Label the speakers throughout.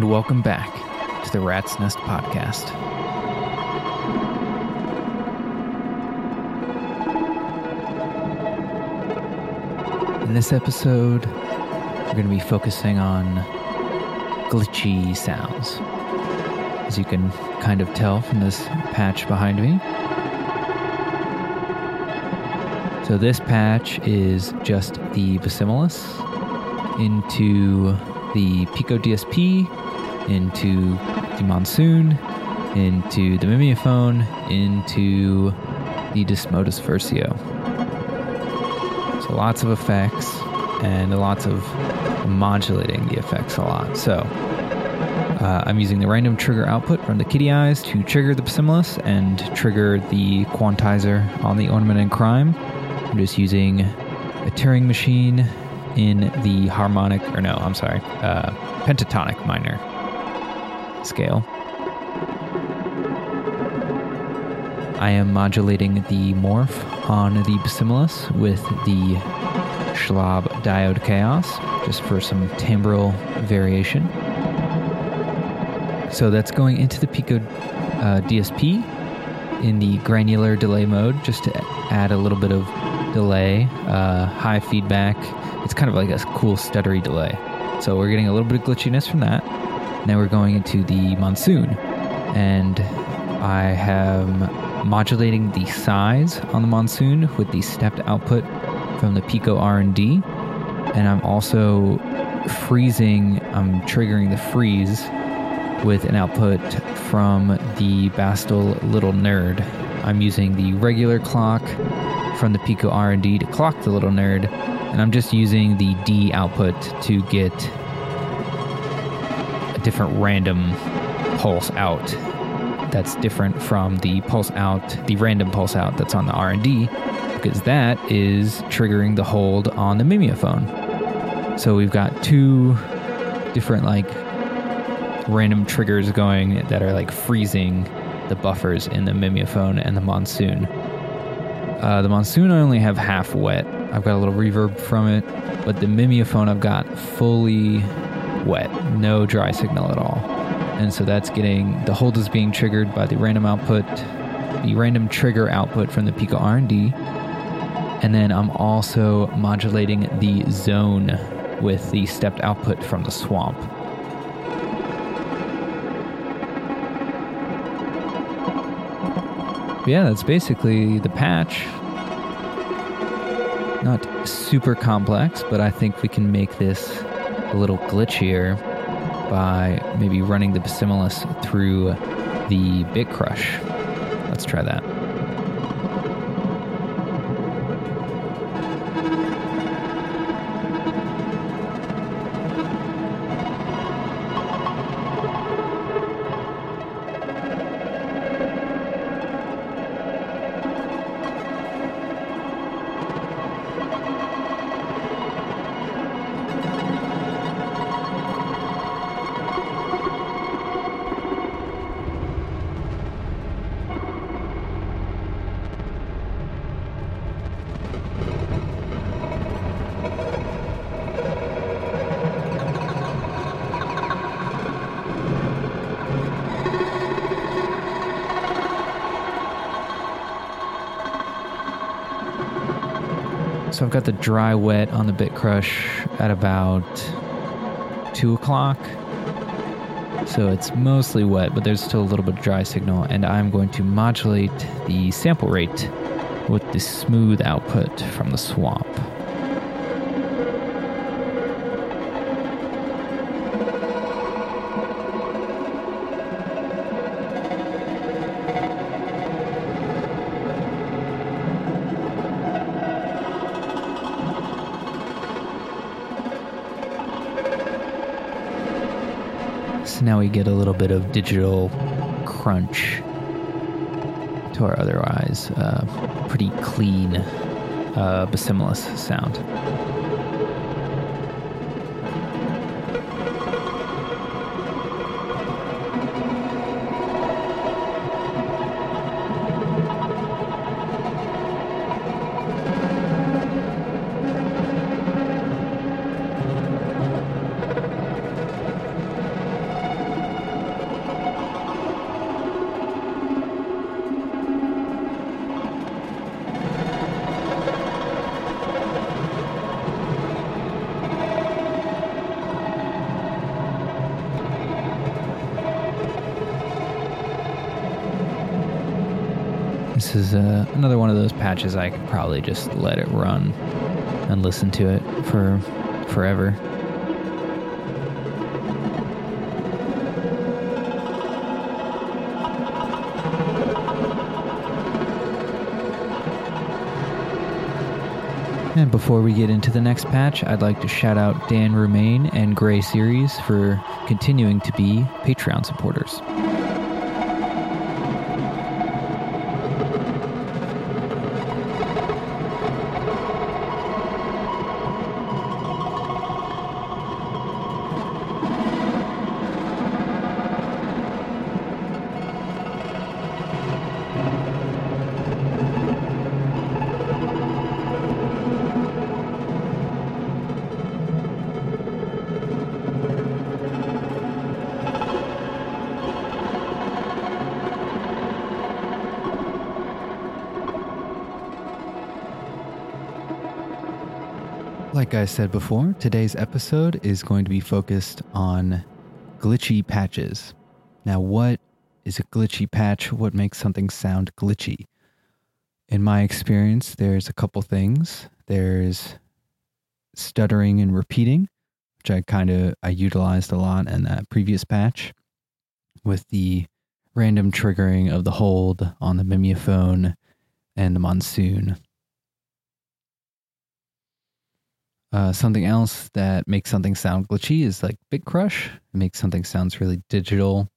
Speaker 1: and welcome back to the Rat's Nest Podcast. In this episode, we're going to be focusing on glitchy sounds. As you can kind of tell from this patch behind me. So, this patch is just the Basimilus into the Pico DSP, into the Monsoon, into the Mimeophon, into the Desmodus Versio. So lots of effects and lots of modulating the effects a lot. So uh, I'm using the random trigger output from the kitty eyes to trigger the Basimilus and trigger the quantizer on the ornament and crime. I'm just using a Turing machine in the harmonic, or no, I'm sorry, uh, pentatonic minor scale. I am modulating the morph on the Basimilus with the Zlob Diode Chaos, just for some timbral variation. So that's going into the Pico uh, DSP in the granular delay mode, just to add a little bit of delay, uh, high feedback. It's kind of like a cool stuttery delay. So we're getting a little bit of glitchiness from that. Now we're going into the monsoon, and I have modulating the size on the monsoon with the stepped output from the Pico RND, and I'm also freezing. I'm triggering the freeze with an output from the Bastl Little Nerd. I'm using the regular clock from the Pico RND to clock the little nerd, and I'm just using the D output to get a different random pulse out that's different from the pulse out, the random pulse out that's on the RND, because that is triggering the hold on the Mimeophon. So we've got two different like random triggers going that are like freezing the buffers in the Mimeophon and the Monsoon. Uh, the Monsoon I only have half wet. I've got a little reverb from it, but the Mimeophon I've got fully wet, no dry signal at all. And so that's getting the hold is being triggered by the random output, the random trigger output from the Pico RND. And then I'm also modulating the zone with the stepped output from the swamp. yeah, that's basically the patch. Not super complex, but I think we can make this a little glitchier by maybe running the Basimilus through the Bitcrush. Let's try that. Got the dry wet on the Bit Crush at about 2 o'clock. So it's mostly wet, but there's still a little bit of dry signal. And I'm going to modulate the sample rate with the smooth output from the swamp. Now we get a little bit of digital crunch to our otherwise uh, pretty clean uh, sound. This is uh, another one of those patches I could probably just let it run and listen to it for forever. And before we get into the next patch, I'd like to shout out Dan Romaine and Gray Series for continuing to be Patreon supporters. Like I said before, today's episode is going to be focused on glitchy patches. Now, what is a glitchy patch? What makes something sound glitchy? In my experience, there's a couple things. There's stuttering and repeating, which I kind of I utilized a lot in that previous patch with the random triggering of the hold on the Mimeophon and the monsoon. Uh, something else that makes something sound glitchy is like Bitcrush. It makes something sounds really digital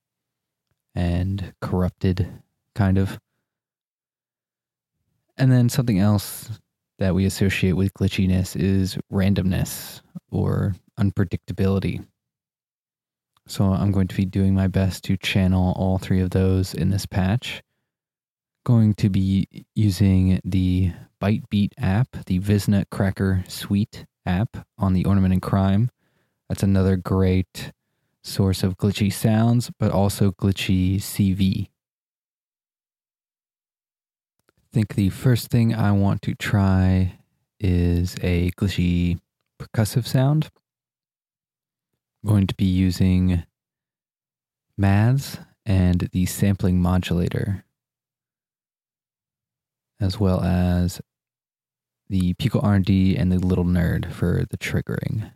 Speaker 1: and corrupted, kind of. And then something else that we associate with glitchiness is randomness or unpredictability. So I'm going to be doing my best to channel all three of those in this patch. Going to be using the Bytebeat app, the Viznutcracker Sweet app on the Ornament and Crime. That's another great source of glitchy sounds, but also glitchy CV. I think the first thing I want to try is a glitchy percussive sound. I'm going to be using Maths and the sampling modulator, as well as the Pico RND and the Little Nerd for the triggering.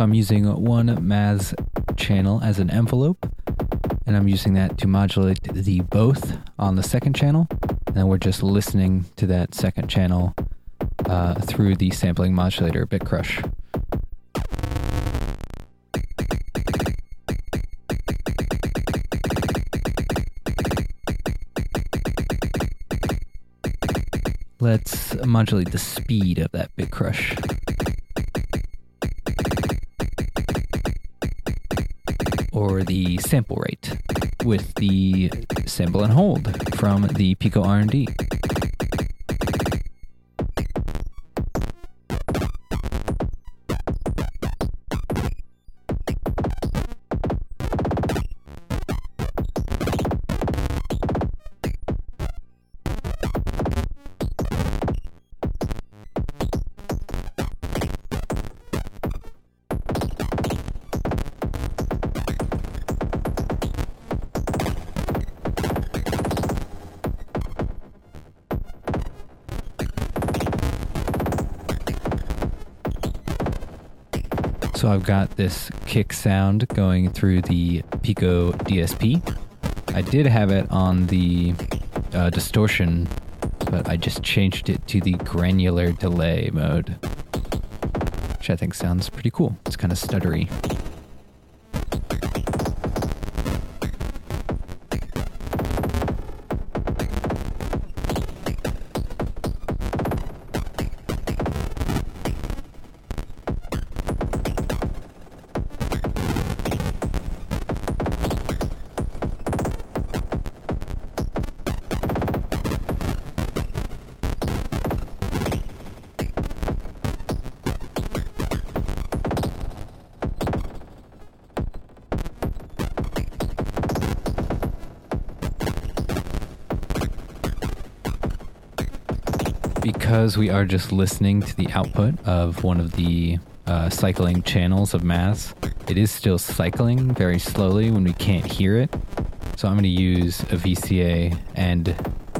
Speaker 1: I'm using one Maths channel as an envelope, and I'm using that to modulate the both on the second channel. And we're just listening to that second channel uh, through the sampling modulator Bitcrush. Let's modulate the speed of that bit Or the sample rate with the sample and hold from the Pico RND. I've got this kick sound going through the Pico DSP. I did have it on the uh, distortion, but I just changed it to the granular delay mode, which I think sounds pretty cool. It's kind of stuttery. We are just listening to the output of one of the uh, cycling channels of Maths. it is still cycling very slowly when we can't hear it. So I'm going to use a VCA and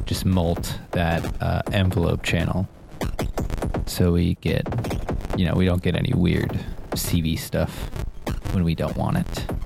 Speaker 1: just mult that uh, envelope channel so we get, you know, we don't get any weird CV stuff when we don't want it.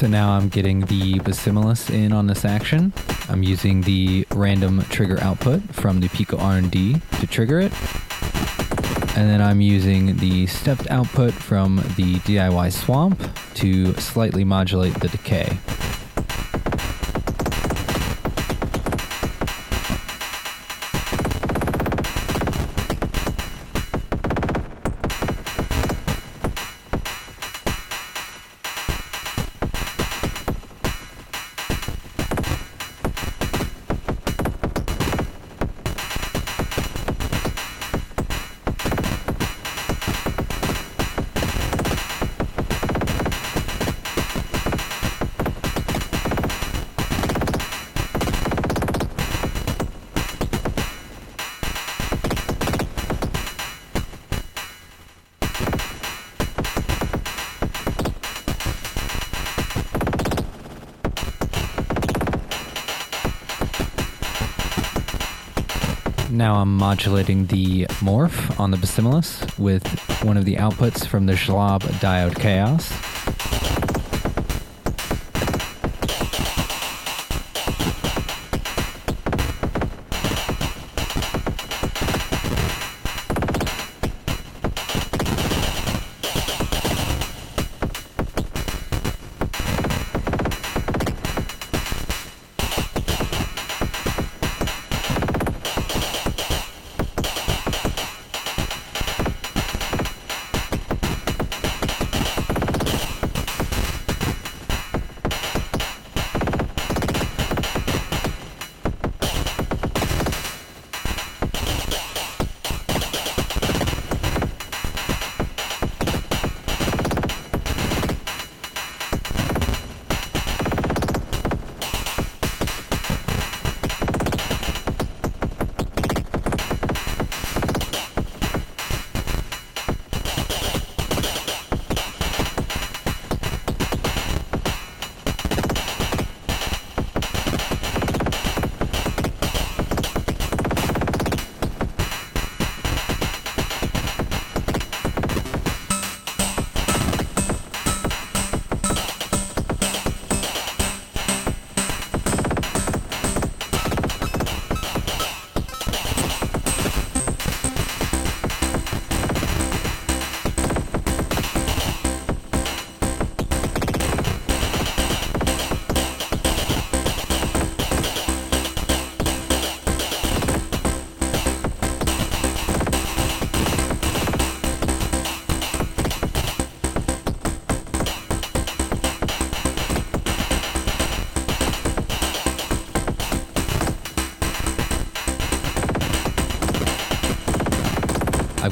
Speaker 1: So now I'm getting the Basimilus in on this action. I'm using the random trigger output from the Pico RND to trigger it. And then I'm using the stepped output from the DIY Swamp to slightly modulate the decay. Now I'm modulating the morph on the Basimilus with one of the outputs from the Zlob Diode Chaos.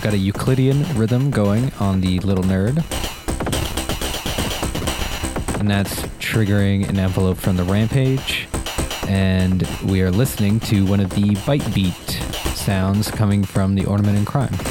Speaker 1: Got a Euclidean rhythm going on the Little Nerd. And that's triggering an envelope from the Rampage. And we are listening to one of the Bytebeat sounds coming from the Ornament and Crime.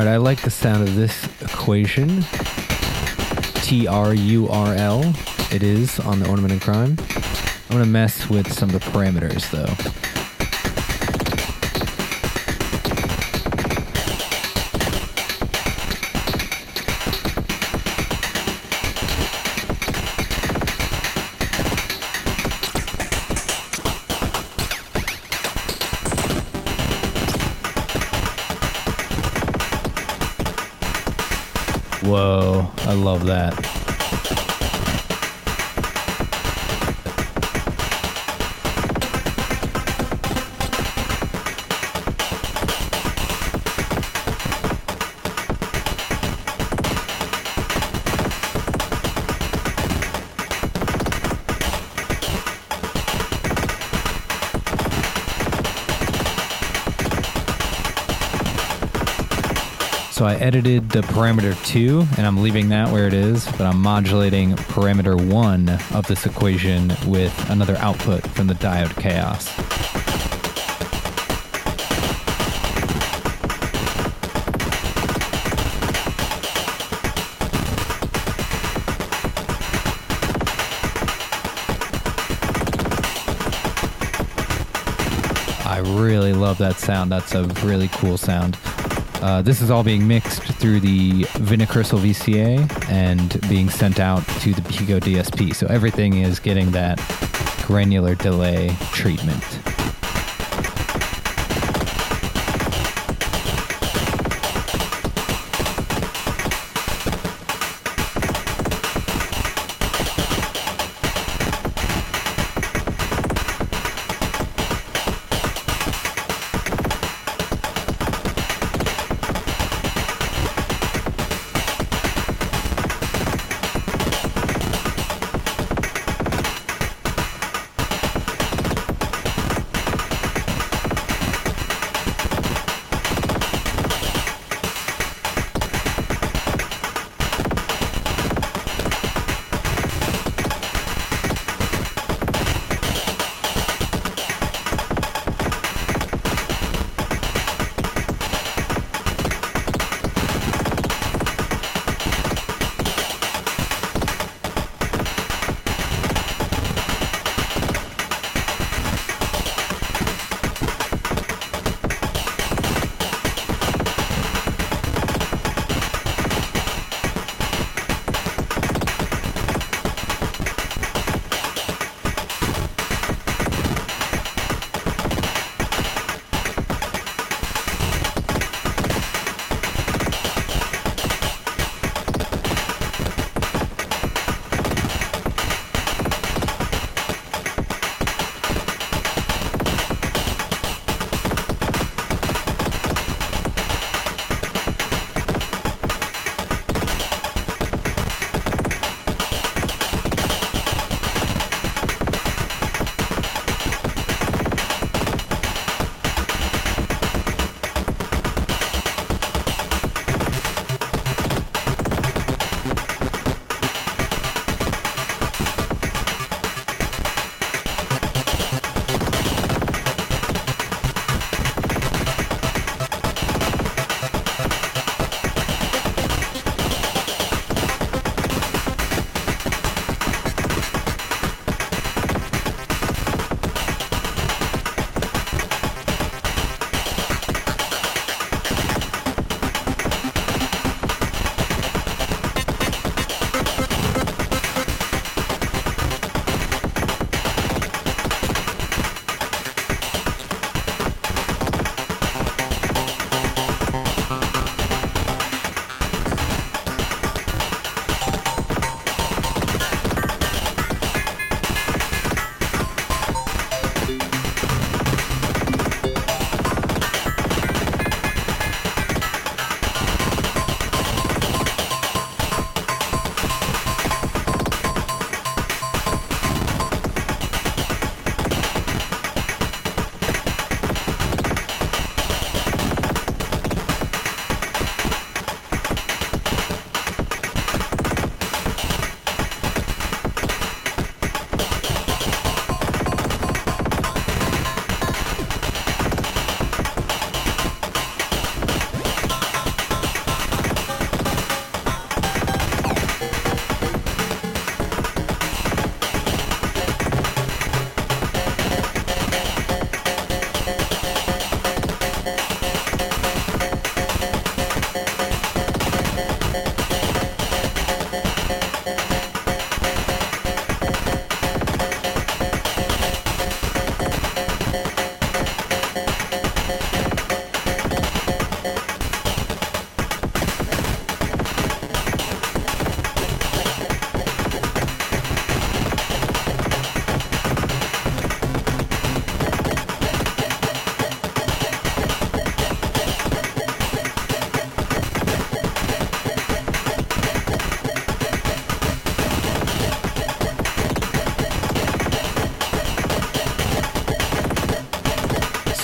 Speaker 2: All right, I like the sound of this equation. T R U R L. It is on the Ornament and Crime. I'm to mess with some of the parameters though. I love that. So I edited the parameter 2 and I'm leaving that where it is, but I'm modulating parameter 1 of this equation with another output from the diode chaos. I really love that sound. That's a really cool sound. Uh, this is all being mixed through the Vnicursal VCA and being sent out to the Pico DSP. So everything is getting that granular delay treatment.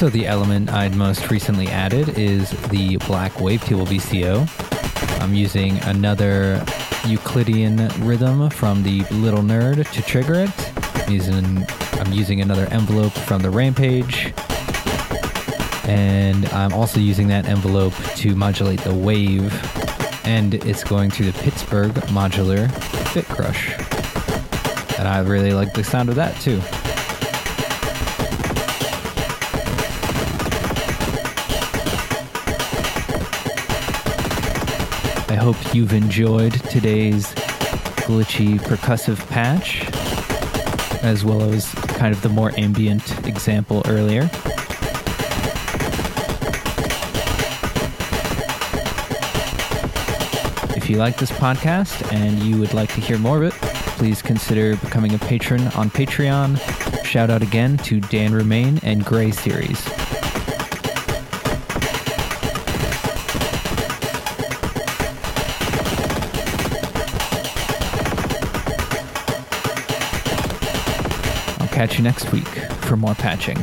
Speaker 2: So the element I'd most recently added is the black wavetable VCO. I'm using another Euclidean rhythm from the Little Nerd to trigger it. I'm using, I'm using another envelope from the Rampage. And I'm also using that envelope to modulate the wave. And it's going through the Pittsburgh modular Bit Crush. And I really like the sound of that too. Hope you've enjoyed today's glitchy percussive patch, as well as kind of the more ambient example earlier. If you like this podcast and you would like to hear more of it, please consider becoming a patron on Patreon. Shout out again to Dan Remain and Gray Series. Catch you next week for more patching.